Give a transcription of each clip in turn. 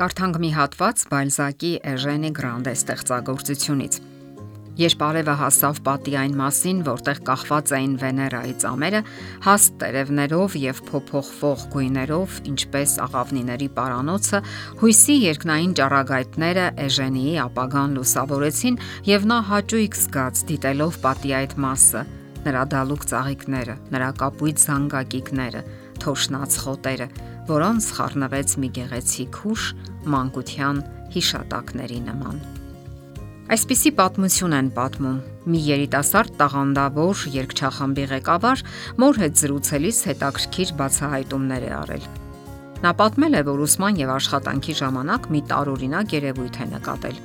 Կարդանք մի հատված Բալզակի Էժենի Գրանդե ստեղծագործությունից։ Երբ արևը հասավ պատի այն մասին, որտեղ կախված էին Վեներայի ծամերը, հաստ տերևներով եւ փոփոխվող գույներով, ինչպես աղավնիների պարանոցը, հույսի երկնային ճառագայթները Էժենիի ապագան լուսավորեցին եւ նա հաճույք զգաց դիտելով պատի այդ մասը, նրա դալուկ ծաղիկները, նրա կապույտ զանգակիկները, թոշնած խոտերը, որոնց խառնվեց մի գեղեցիկ հուշ մանկության հիշատակների նման։ Այսպիսի պատմություն են պատմում։ Մի երիտասարդ տաղանդավոր երգչախմբի ղեկավար մոր հետ զրուցելիս հետաքրքիր բացահայտումներ է արել։ Նա պատմել է, որ ուսման եւ աշխատանքի ժամանակ մի տարօրինակ երևույթ է նկատել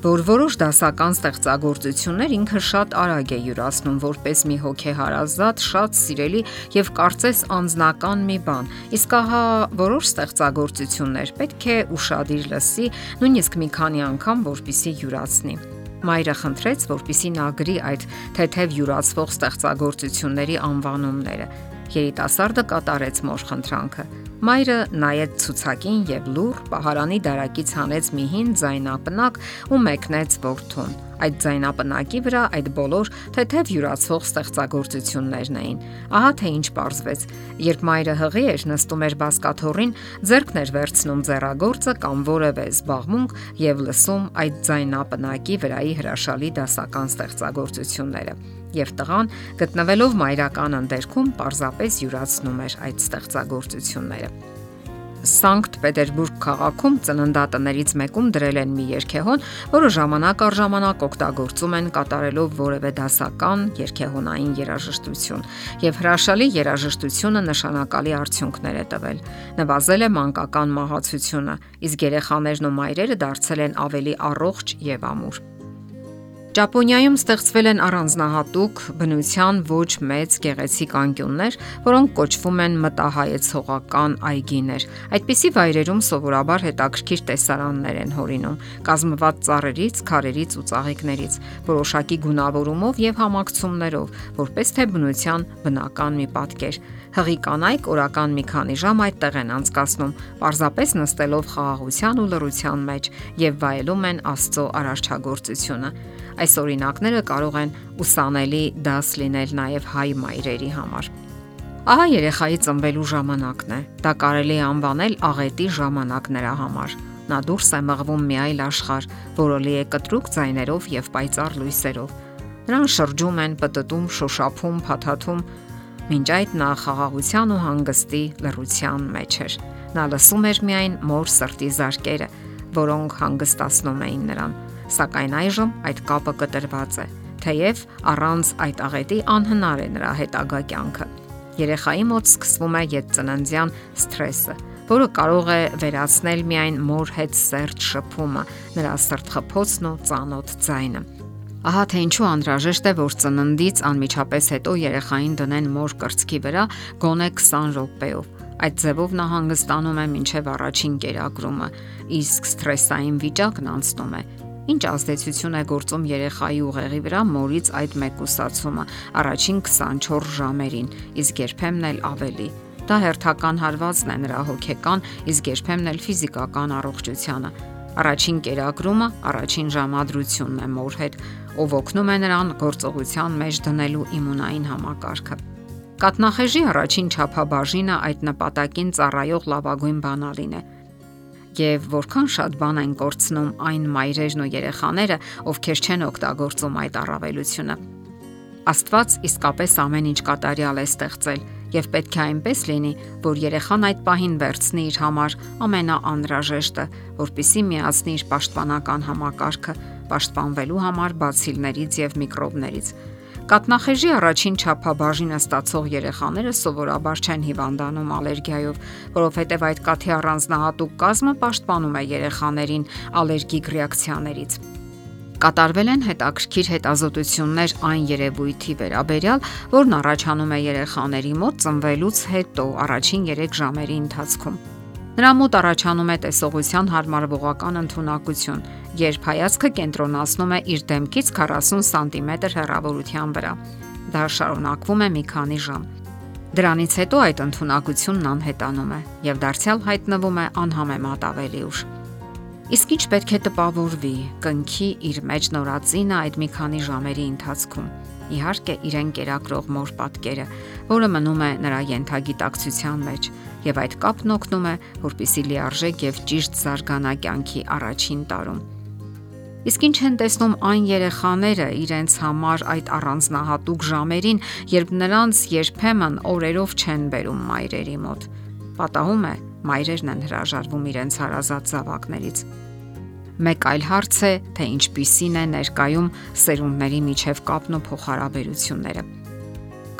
որ որոշ դասական ստեղծագործություններ ինքը շատ արագ է յուրացնում որպես մի հոգեհարազատ, շատ սիրելի եւ կարծես անznական մի բան։ Իսկ ահա որոշ ստեղծագործություններ պետք է ուրشادիր լսի, նույնիսկ մի քանի անգամ, որpիսի յուրացնի։ Մայրը խնդրեց, որpիսի նա գրի այդ թեթև յուրացվող ստեղծագործությունների անվանումները։ Երիտասարդը կատարեց մոր խնդրանքը։ Մայրը նայեց ցուցակին եւ լուր պահարանի դարակից հանեց մի հին ձայնապնակ ու մեկնեց ворթուն։ Այդ ձայնապնակի վրա այդ բոլոր թեթև յուրացող ստեղծագործություններն էին։ Ահա թե ինչ པարզվեց։ Երբ մայրը հղի էր նստում էր բասկաթոռին, ձեռքն էր վերցնում ձեռագործը կամ որևէ զբաղմունք եւ լսում այդ ձայնապնակի վրայի հրաշալի դասական ստեղծագործությունները եւ տղան գտնվելով մայրական ընդերքում պարզապես յուրացնում էր այդ ստեղծագործությունները։ Սանկտ Պետերբուրգ քաղաքում ծննդատներից մեկում դրել են մի երգեհոն, որը ժամանակ առ ժամանակ օգտագործում են կատարելով որևէ դասական երգեհոնային երաժշտություն, եւ հրաշալի երաժշտությունը նշանակալի արդյունքներ է տվել։ Նվազել է մանկական մահացությունը, իսկ երեխաներն ու մայրերը դարձել են ավելի առողջ եւ ամուր։ Ճապոնիայում ստեղծվել են առանձնահատուկ բնության ոչ մեծ գեղեցիկ անկյուններ, որոնք կոչվում են մտահայեցողական այգիներ։ Այդպիսի վայրերում սովորաբար հետաքրքիր տեսարաններ են հորինում, կազմված ծառերից, քարերից ու ծաղիկներից, որոշակի գունավորումով եւ համակցումներով, որպես թե բնության բնական մի պատկեր։ Հղի կանայք օրական մի քանի ժամ այդտեղ են անցկացնում, parzapes նստելով խաղաղության ու լռության մեջ եւ վայելում են Աստծո արարչագործությունը։ Այս օրինակները կարող են ուսանելի դաս լինել նաև հայ մայրերի համար։ Ահա երեխայի ծնվելու ժամանակն է։ Դա կարելի է անվանել աղետի ժամանակ նրա համար։ Նա դուրս է մղվում մի այլ աշխարհ, որը լի է կտրուկ ձայներով եւ պայծառ լույսերով։ Նրան շրջում են պտտում, շոշափում, փաթաթում, Մինչ այդ նա խաղաղության ու հանգստի լռության մեջ էր։ Նա լսում էր միայն մոր սրտի զարկերը, որոնք հանգստացնում էին նրան, սակայն այժմ այդ կապը կտրված է, թեև առանց այդ աղետի անհնար է նրա հետագա կյանքը։ Երեխայի մոտ սկսվում է յետծննդյան սթրեսը, որը կարող է վերացնել միայն մոր հետ սերտ շփումը, նրա սրտխփոցն ու ծանոթ ձայնը։ Ահա թե ինչու անհրաժեշտ է, որ ծննդից անմիջապես հետո երեխային դնեն մոր կրծքի վրա գոնե 20 րոպեով։ Այդ ձևով նա հանգստանում է մինչև առաջին կերակրումը, իսկ սթրեսային վիճակն անցնում է։ Ինչ ազդեցություն է գործում երեխայի ուղեղի վրա մորից այդ մեկուսացումը առաջին 24 ժամերին, իսկ երբեմն էլ ավելի։ Դա հերթական հարվածն է նրա հոգեկան, իսկ երբեմն էլ ֆիզիկական առողջությանը Առաջին կերակրումը առաջին ժամադրությունն է մոր հետ, ով օգնում է նրան գործողության մեջ դնելու իմունային համակարգը։ Կատնախեժի առաջին ճափաբաժինը այդ նպատակին ծառայող լավագույն բանալին է։ Եվ որքան շատ բան են կորցնում այն մայրերն ու երեխաները, ովքեր չեն օգտագործում այդ առավելությունը։ Աստված իսկապես ամեն ինչ կատարյալ է ստեղծել եւ պետք է այնպես լինի, որ երեխան այդ պահին վերցնի իր համար ամենաանհրաժեշտը, որpիսի միացնի իր պաշտպանական համակարգը, պաշտպանվելու համար բացիլներից եւ միկրոբներից։ Կատնախեժի առաջին ճափաբաժինը ստացող երեխաները սովորաբար չեն հիվանդանում ալերգիայով, որովհետև այդ կաթի առանձնահատուկ կազմը պաշտպանում է երեխաներին ալերգիկ ռեակցիաներից կատարվել են հետաքրքիր հետազոտություններ այն երևույթի վերաբերյալ, որն առաջանում է երեխաների մոտ ծնվելուց հետո առաջին 3 ժամերի ընթացքում։ Նրա մոտ առաջանում է տեսողության հարմարվողական ընդունակություն, երբ հայացքը կենտրոնացնում է իր դեմքից 40 սանտիմետր հեռավորության վրա։ Դա շարունակվում է մի քանի ժամ։ Դրանից հետո այդ ընդունակությունն անհետանում է եւ դարձյալ հայտնվում է անհամեմատ ավելի ուշ։ Իսկ ինչ պետք է տպավորվի, կնքի իր մեջ նորածինը այդ մի քանի ժամերի ընթացքում։ Իհարկե, իրեն կերակրող մոր պատկերը, որը մնում է նրա յենթագիտակցության մեջ, եւ այդ կապն օգնում է, որpիսի լիարժեք եւ ճիշտ զարգանա կյանքի առաջին տարում։ Իսկ ինչ են տեսնում այն երեխաները իրենց համար այդ առանձնահատուկ ժամերին, երբ նրանց երբեմն օրերով չեն բերում մայրերի մոտ։ Պատահում է, մայրերն են հրաժարվում իրենց հարազատ զավակներից։ Մեկ այլ հարց է, թե ինչպիսին է ներկայում սերունդների միջև կապն ու փոխհարաբերությունները։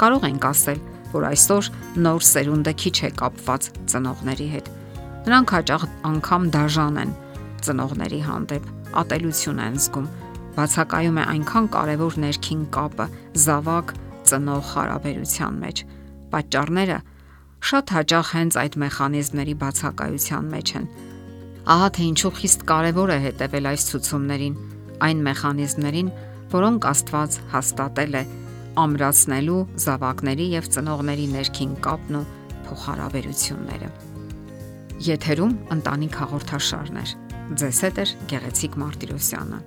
Կարող ենք ասել, որ այսօր նոր սերունդը քիչ է կապված ծնողների հետ։ Նրանք հաճախ անգամ դաժան են ծնողների հանդեպ, ատելություն են զգում։ Բացակայում է այնքան կարևոր ներքին կապը զավակ ծնող հարաբերության մեջ։ Պատճառները շատ հաճախ հենց այդ մեխանիզմների բացակայության մեջ են։ Ահա թե ինչու խիստ կարևոր է հետևել այս ցուցումներին, այն մեխանիզմներին, որոնք Աստված հաստատել է ամրացնելու զավակների եւ ծնողների ներքին կապն ու փոխհարաբերությունները։ Եթերում ընտանիք հաղորդաշարներ։ Ձեզ հետ է Գեղեցիկ Մարտիրոսյանը։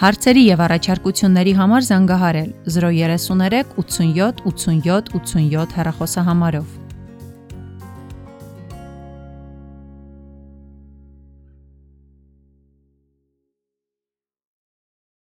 Հարցերի եւ առաջարկությունների համար զանգահարել 033 87 87 87 հեռախոսահամարով։